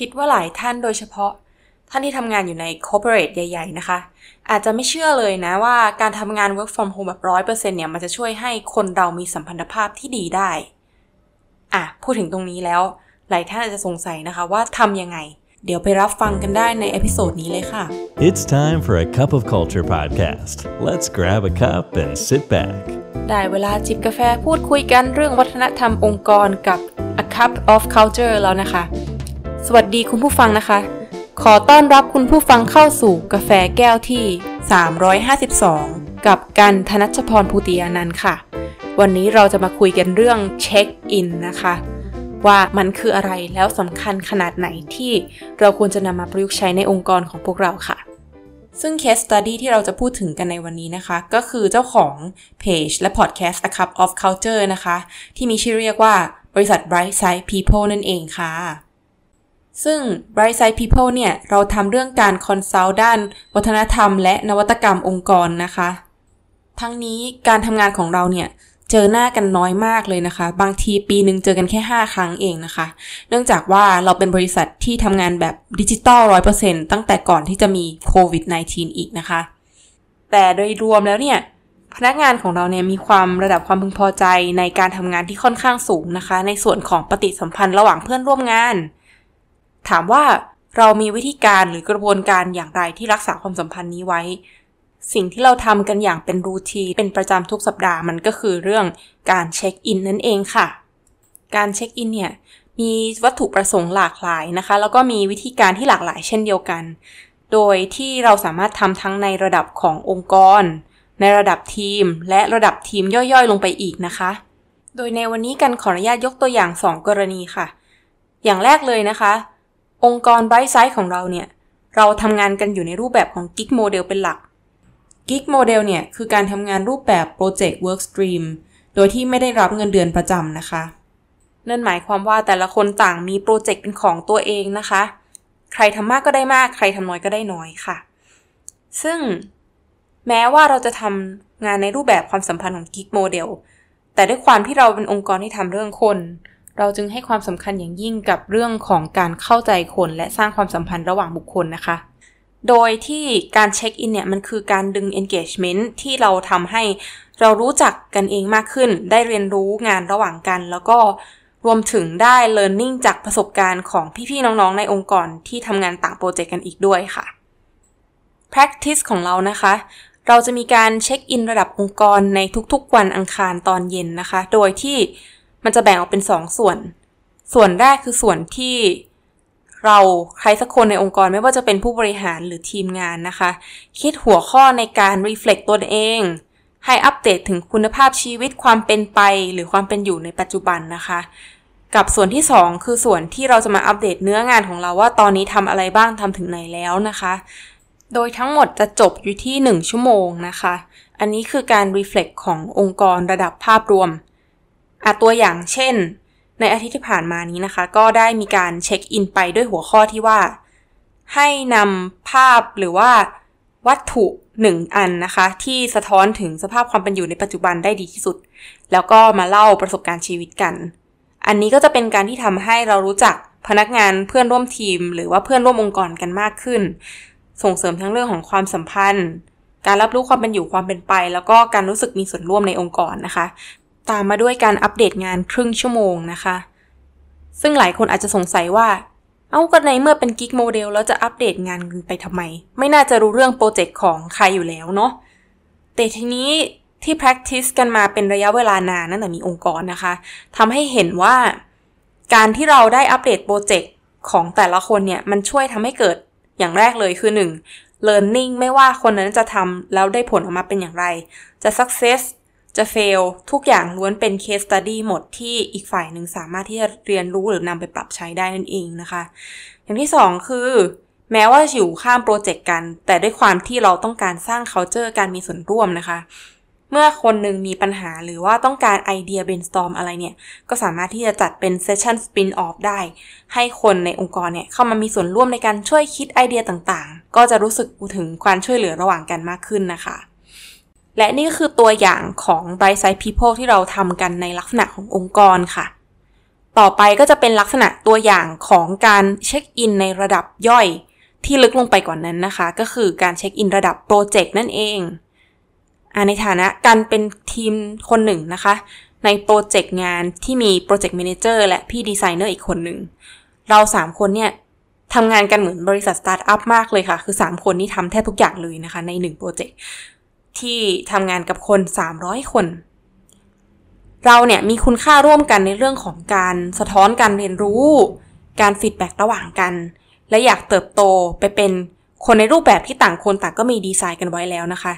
คิดว่าหลายท่านโดยเฉพาะ ท่านที่ทำงานอยู่ใน corporate ใหญ่ ๆ นะคะ อาจจะไม่เชื่อเลยนะว่าการทำงาน work from home แบบร้อยเปอร์เซ็นเนี่ย มันจะช่วยให้คนเรามีสัมพันธภาพที่ดีได้ อะ พูดถึงตรงนี้แล้ว หลายท่านอาจจะสงสัยนะคะว่าทำยังไง เดี๋ยวไปรับฟังกันได้ใน episode นี้เลยค่ะ It's time for a cup of culture podcast. Let's grab a cup and sit back. ได้เวลาจิบกาแฟพูดคุยกันเรื่องวัฒนธรรมองค์กรกับ A Cup of Culture แล้วนะคะ สวัสดีคุณผู้ฟังนะคะ ขอต้อนรับคุณผู้ฟังเข้าสู่กาแฟแก้วที่ 352 กับกันธนัชพรภูติยานันท์ค่ะ วันนี้เราจะมาคุยกันเรื่องเช็คอินนะคะ ว่ามันคืออะไรแล้วสำคัญขนาดไหนที่เราควรจะนำมาประยุกต์ใช้ในองค์กรของพวกเราค่ะ ซึ่ง case study ที่เราจะพูดถึงกันในวันนี้นะคะ ก็คือเจ้าของเพจและ podcast A Cup of Culture นะคะ ที่มีชื่อเรียกว่าบริษัท Bright Side People นั่นเองค่ะ ซึ่ง Bright Side People เนี่ย เราทำเรื่องการ consult ด้านวัฒนธรรมและนวัตกรรมองค์กรนะคะ ทั้งนี้การทำงานของเราเนี่ย เจอหน้ากันน้อยมากเลยนะคะ บางทีปีหนึ่งเจอกันแค่ 5 ครั้งเองนะคะ เนื่องจากว่าเราเป็นบริษัทที่ทำงานแบบดิจิตอลร้อยเปอร์เซ็นตั้งแต่ก่อนที่จะมีโควิด -19 อีกนะคะ แต่โดยรวมแล้วเนี่ยพนักงานของเราเนี่ยมีความระดับความพึงพอใจในการทำงานที่ค่อนข้างสูงนะคะ ในส่วนของปฏิสัมพันธ์ระหว่างเพื่อนร่วมงาน ถามว่าเรามีวิธีการหรือกระบวนการอย่างไรที่รักษาความสัมพันธ์นี้ไว้ สิ่งที่เราทำกันอย่างเป็นรูทีนเป็นประจำทุกสัปดาห์มันก็คือเรื่องการเช็คอินนั่นเองค่ะ การเช็คอินเนี่ยมีวัตถุประสงค์หลากหลายนะคะ แล้วก็มีวิธีการที่หลากหลายเช่นเดียวกัน โดยที่เราสามารถทำทั้งในระดับขององค์กร ในระดับทีม และระดับทีมย่อยๆ ลงไปอีกนะคะ โดยในวันนี้กันขออนุญาตยกตัวอย่าง 2 กรณีค่ะ อย่างแรกเลยนะคะ องค์กร Bright Side ของเราเนี่ย เราทำงานกันอยู่ในรูปแบบของ Gig Model เป็นหลัก Gig Model เนี่ย คือการทำงานรูปแบบ Project Work Stream โดยที่ไม่ได้รับเงินเดือนประจำนะคะ นั่นหมายความว่าแต่ละคนต่างมีโปรเจกต์เป็นของตัวเองนะคะ ใครทำมากก็ได้มาก ใครทำน้อยก็ได้น้อยค่ะ ซึ่งแม้ว่าเราจะทำงานในรูปแบบความสัมพันธ์ของ Gig Model แต่ด้วยความที่เราเป็นองค์กรที่ทำเรื่องคน เราจึงให้ความสำคัญอย่างยิ่งกับเรื่องของการเข้าใจคนและสร้างความสัมพันธ์ระหว่างบุคคลนะคะ โดยที่การเช็คอินเนี่ยมันคือการดึง engagement ที่เราทำให้เรารู้จักกันเองมากขึ้น ได้เรียนรู้งานระหว่างกัน แล้วก็รวมถึงได้ learning จากประสบการณ์ของพี่ๆน้องๆในองค์กรที่ทำงานต่างโปรเจกต์กันอีกด้วยค่ะ practice ของเรานะคะ เราจะมีการเช็คอินระดับองค์กรในทุกๆวันอังคารตอนเย็นนะคะ โดยที่ มันจะแบ่งออกเป็น2ส่วน ส่วนแรกคือส่วนที่เราใครสักคนในองค์กรไม่ว่าจะเป็นผู้บริหารหรือทีมงานนะคะ คิดหัวข้อในการ reflect ตนเอง ให้อัปเดตถึงคุณภาพชีวิตความเป็นไปหรือความเป็นอยู่ในปัจจุบันนะคะ กับส่วนที่ 2 คือส่วนที่เราจะมาอัปเดตเนื้องานของเราว่าตอนนี้ทำอะไรบ้างทำถึงไหนแล้วนะคะ โดยทั้งหมดจะจบอยู่ที่ 1 ชั่วโมงนะคะ อันนี้คือการ reflect ขององค์กรระดับภาพรวม อาตัวอย่างเช่น ในอาทิตย์ที่ผ่านมานี้นะคะ ก็ได้มีการเช็คอินไปด้วยหัวข้อที่ว่า ให้นำภาพหรือว่าวัตถุหนึ่งอันนะคะ ที่สะท้อนถึงสภาพความเป็นอยู่ในปัจจุบันได้ดีที่สุด แล้วก็มาเล่าประสบการณ์ชีวิตกัน อันนี้ก็จะเป็นการที่ทำให้เรารู้จักพนักงานเพื่อนร่วมทีม หรือว่าเพื่อนร่วมองค์กรกันมากขึ้น ส่งเสริมทั้งเรื่องของความสัมพันธ์ การรับรู้ความเป็นอยู่ความเป็นไป แล้วก็การรู้สึกมีส่วนร่วมในองค์กรนะคะ ตามมาด้วยการอัปเดตงานครึ่งชั่วโมงนะคะ ซึ่งหลายคนอาจจะสงสัยว่า เอ้าก็ในเมื่อเป็น gig model แล้วจะอัปเดตงานกันไปทำไม ไม่น่าจะรู้เรื่องโปรเจกต์ของใครอยู่แล้วเนาะ แต่ทีนี้ที่ practice กันมาเป็นระยะเวลานานนั่นแต่มีองค์กรนะคะทำให้เห็นว่าการที่เราได้อัปเดตโปรเจกต์ของแต่ละคนเนี่ย มันช่วยทำให้เกิดอย่างแรกเลยคือ 1. learning ไม่ว่าคนนั้นจะทำแล้วได้ผลออกมาเป็นอย่างไร จะ success จะ fail ทุกอย่างล้วนเป็น case study หมดที่อีกฝ่ายหนึ่งสามารถที่จะเรียนรู้หรือนำไปปรับใช้ได้นั่นเองนะคะ อย่างที่สองคือ แม้ว่าอยู่ข้ามโปรเจกต์กัน แต่ด้วยความที่เราต้องการสร้าง culture การมีส่วนร่วมนะคะ เมื่อคนหนึ่งมีปัญหาหรือว่าต้องการไอเดีย brainstorm อะไรเนี่ย ก็สามารถที่จะจัดเป็น session spin off ได้ ให้คนในองค์กรเนี่ยเข้ามามีส่วนร่วมในการช่วยคิดไอเดียต่างๆ ก็จะรู้สึกถึงความช่วยเหลือระหว่างกันมากขึ้นนะคะ และนี่ก็คือตัวอย่างของ Bright Side People ที่เราทำกันในลักษณะขององค์กรค่ะ ต่อไปก็จะเป็นลักษณะตัวอย่างของการเช็คอินในระดับย่อย ที่ลึกลงไปก่อนนั้นนะคะ ก็คือการเช็คอินระดับโปรเจกต์นั่นเอง ในฐานะการเป็นทีมคนหนึ่งนะคะ ในโปรเจกต์งานที่มี project manager และพี่ดีไซเนอร์อีกคนหนึ่ง เราสามคนเนี่ยทำงานกันเหมือนบริษัทสตาร์ทอัพมากเลยค่ะ คือ 3 คนนี่ทำแทบทุกอย่างเลยนะคะ ใน 1 โปรเจกต์ ที่ทำงานกับคน 300 คน เราเนี่ยมีคุณค่าร่วมกันในเรื่องของการสะท้อนการเรียนรู้ การฟีดแบ็ระหว่างกัน และอยากเติบโตไปเป็นคนในรูปแบบที่ต่างคนต่างก็มีดีไซน์กันไว้แล้วนะคะ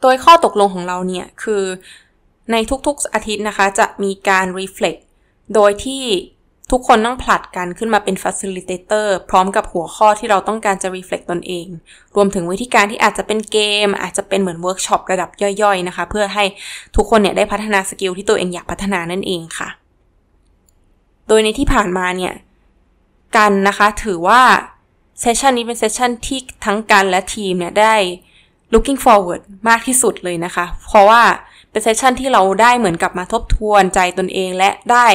โดยข้อตกลงของเราเนี่ยคือในทุกๆอาทิตย์นะคะ จะมีการ reflect โดยที่ ทุกคนต้องผลัดกันขึ้นมาเป็น facilitator พร้อมกับหัวข้อที่เราต้องการจะ reflect ตนเอง รวมถึงวิธีการที่อาจจะเป็นเกม อาจจะเป็นเหมือนเวิร์กช็อประดับย่อยๆนะคะ เพื่อให้ทุกคนเนี่ยได้พัฒนาสกิลที่ตัวเองอยากพัฒนานั่นเองค่ะ โดยในที่ผ่านมาเนี่ยกันนะคะถือว่าเซสชันนี้เป็นเซสชันที่ทั้งกันและทีมเนี่ยได้ looking forward มากที่สุดเลยนะคะ เพราะว่าเป็นเซสชันที่เราได้เหมือนกับมาทบทวนใจตนเองและได้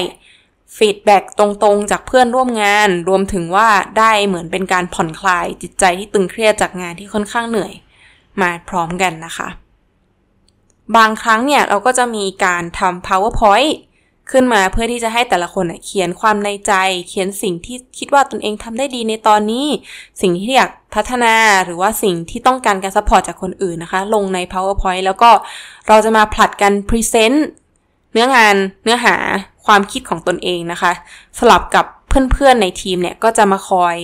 feedback ตรงๆ จากเพื่อนร่วมงาน รวมถึงว่าได้เหมือนเป็นการผ่อนคลายจิตใจที่ตึงเครียดจากงานที่ค่อนข้างเหนื่อย มาพร้อมกันนะคะ บางครั้งเนี่ยเราก็จะมีการทำ powerpoint ขึ้นมาเพื่อที่จะให้แต่ละคนเขียนความในใจ เขียนสิ่งที่คิดว่าตนเองทำได้ดีในตอนนี้ สิ่งที่อยากพัฒนาหรือว่าสิ่งที่ต้องการการ support จากคนอื่นนะคะ ลงใน powerpoint แล้วก็เราจะมาผลัดกัน present เนื้ื้องานเนื้อหาความคิดของตนเองนะคะ สลับกับเพื่อนๆในทีมเนี่ยก็จะมาคอย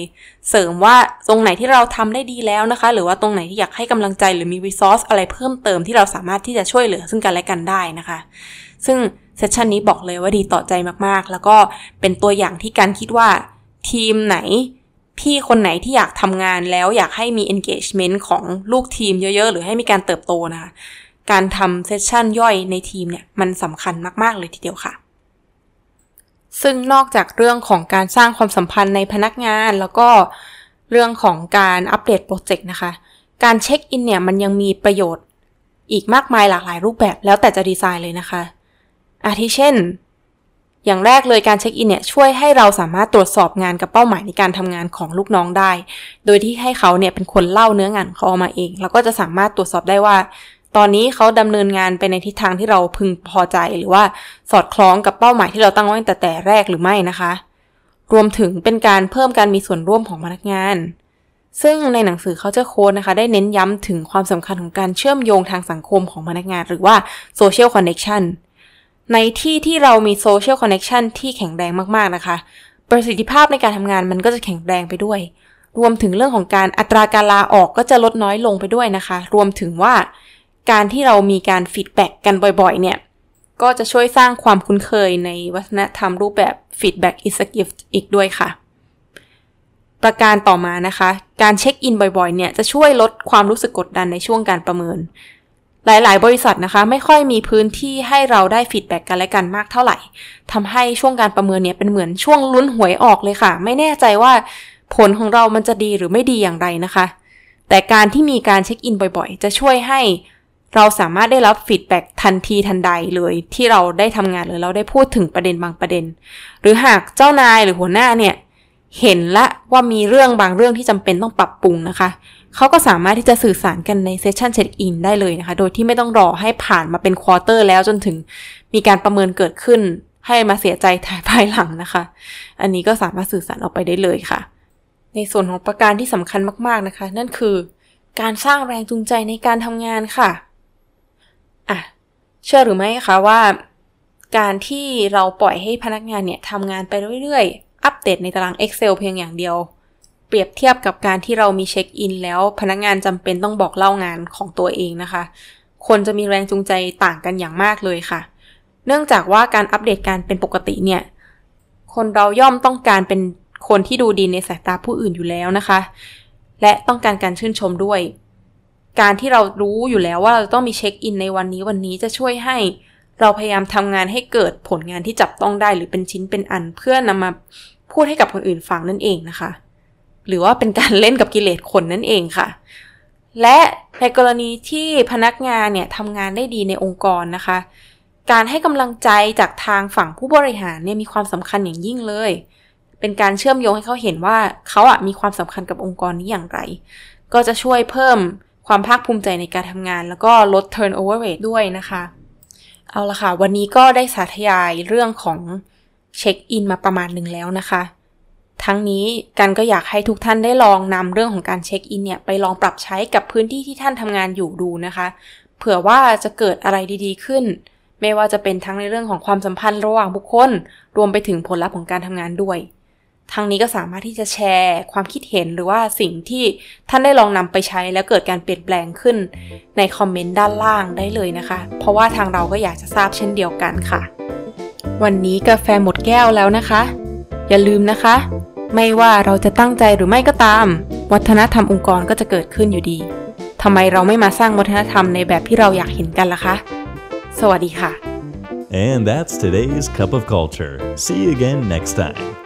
เสริมว่าตรงไหนที่เราทำได้ดีแล้วนะคะ หรือว่าตรงไหนที่อยากให้กำลังใจหรือมี resource อะไรเพิ่มเติมที่เราสามารถที่จะช่วยเหลือซึ่งกันและกันได้นะคะ ซึ่งเซสชันนี้บอกเลยว่าดีต่อใจมากๆ แล้วก็เป็นตัวอย่างที่การคิดว่าทีมไหนพี่คนไหนที่อยากทำงานแล้วอยากให้มี engagement ของลูกทีมเยอะๆ หรือให้มีการเติบโตนะคะ การทำเซสชันย่อยในทีมเนี่ยมันสำคัญมากๆเลยทีเดียวค่ะ ซึ่งนอกจากเรื่องของการสร้างความสัมพันธ์ในพนักงาน แล้วก็เรื่องของการอัปเดตโปรเจกต์นะคะ การเช็คอินเนี่ยมันยังมีประโยชน์อีกมากมายหลากหลายรูปแบบแล้วแต่จะดีไซน์เลยนะคะ อาทิเช่น อย่างแรกเลยการเช็คอินเนี่ยช่วยให้เราสามารถตรวจสอบงานกับเป้าหมายในการทำงานของลูกน้องได้ โดยที่ให้เขาเนี่ยเป็นคนเล่าเนื้องานเขาออกมาเองแล้วก็จะสามารถตรวจสอบได้ว่า ตอนนี้เขาดำเนินงานไปในทิศทางที่เราพึงพอใจหรือว่าสอดคล้องกับเป้าหมายที่เราตั้งไว้ตั้งแต่แรกหรือไม่นะคะ รวมถึงเป็นการเพิ่มการมีส่วนร่วมของพนักงาน ซึ่งในหนังสือเขาจะโค้ดนะคะ ได้เน้นย้ำถึงความสำคัญของการเชื่อมโยงทางสังคมของพนักงาน หรือว่า social connection ในที่ที่เรามี social connection ที่แข็งแรงมากๆนะคะ ประสิทธิภาพในการทำงานมันก็จะแข็งแรงไปด้วย รวมถึงเรื่องของการอัตราการลาออกก็จะลดน้อยลงไปด้วยนะคะ รวมถึงว่า การที่เรามีการ feedback กันบ่อยๆ เนี่ย ก็จะช่วยสร้างความคุ้นเคยในวัฒนธรรมรูปแบบ feedback is a gift อีกด้วยค่ะ ประการต่อมานะคะ การเช็คอินบ่อยๆ เนี่ยจะช่วยลดความรู้สึกกดดันในช่วงการประเมิน หลายๆ บริษัทนะคะ ไม่ค่อยมีพื้นที่ให้เราได้ feedback กันและกันมากเท่าไหร่ทำให้ช่วงการประเมินเนี่ยเป็นเหมือนช่วงลุ้นหวยออกเลยค่ะ ไม่แน่ใจว่าผลของเรามันจะดีหรือไม่ดีอย่างไรนะคะ แต่การที่มีการเช็คอินบ่อยๆ จะช่วยให้ เราสามารถได้รับ feedback ทันทีทันใดเลย ที่เราได้ทำงานหรือเราได้พูดถึงประเด็นบางประเด็น หรือหากเจ้านายหรือหัวหน้าเนี่ยเห็นละว่ามีเรื่องบางเรื่องที่จำเป็นต้องปรับปรุงนะคะเขาก็สามารถที่จะสื่อสารกันในเซสชันเช็คอินได้เลยนะคะ โดยที่ไม่ต้องรอให้ผ่านมาเป็น quarter แล้วจนถึงมีการประเมินเกิดขึ้น ให้มาเสียใจภายหลังนะคะ อันนี้ก็สามารถสื่อสารออกไปได้เลยค่ะ ในส่วนของประการที่สำคัญมากๆนะคะ นั่นคือ การสร้างแรงจูงใจในการทำงานค่ะ อะเชื่อหรือไม่คะว่า การที่เราปล่อยให้พนักงานเนี่ยทำงานไปเรื่อยๆ อัปเดตในตาราง Excel เพียงอย่างเดียว เปรียบเทียบกับการที่เรามีเช็คอินแล้วพนักงานจำเป็นต้องบอกเล่างานของตัวเองนะคะ คนจะมีแรงจูงใจต่างกันอย่างมากเลยค่ะ เนื่องจากว่าการอัปเดตการเป็นปกติเนี่ย คนเราย่อมต้องการเป็นคนที่ดูดีในสายตาผู้อื่นอยู่แล้วนะคะ และต้องการการชื่นชมด้วย การที่เรารู้อยู่แล้วว่าเราต้องมีเช็คอินในวันนี้วันนี้จะช่วยให้เราพยายามทำงานให้เกิดผลงานที่จับต้องได้หรือเป็นชิ้นเป็นอันเพื่อนำมาพูดให้กับคนอื่นฟังนั่นเองนะคะ หรือว่าเป็นการเล่นกับกิเลสคนนั่นเองค่ะ และในกรณีที่พนักงานเนี่ยทำงานได้ดีในองค์กรนะคะ การให้กำลังใจจากทางฝั่งผู้บริหารเนี่ยมีความสำคัญอย่างยิ่งเลย เป็นการเชื่อมโยงให้เขาเห็นว่าเขาอะมีความสำคัญกับองค์กรนี้อย่างไร ก็จะช่วยเพิ่ม ความภาคภูมิใจในการทำงาน แล้วก็ลด turnover rate ด้วยนะคะ เอาละค่ะ วันนี้ก็ได้สาธยายเรื่องของเช็คอินมาประมาณหนึ่งแล้วนะคะ ทั้งนี้กันก็อยากให้ทุกท่านได้ลองนำเรื่องของการเช็คอินเนี่ยไปลองปรับใช้กับพื้นที่ที่ท่านทำงานอยู่ดูนะคะ เผื่อว่าจะเกิดอะไรดีๆขึ้น ไม่ว่าจะเป็นทั้งในเรื่องของความสัมพันธ์ระหว่างบุคคล รวมไปถึงผลลัพธ์ของการทำงานด้วย ทางนี้ก็สามารถที่จะแชร์ความคิดเห็นหรือว่าสิ่งที่ท่านได้ลองนำไปใช้แล้วเกิดการเปลี่ยนแปลงขึ้นในคอมเมนต์ด้านล่างได้เลยนะคะ เพราะว่าทางเราก็อยากจะทราบเช่นเดียวกันค่ะ วันนี้กาแฟหมดแก้วแล้วนะคะ อย่าลืมนะคะ ไม่ว่าเราจะตั้งใจหรือไม่ก็ตาม วัฒนธรรมองค์กรก็จะเกิดขึ้นอยู่ดีทำไมเราไม่มาสร้างวัฒนธรรมในแบบที่เราอยากเห็นกันล่ะคะ สวัสดีค่ะ And that's today's Cup of Culture. See you again next time.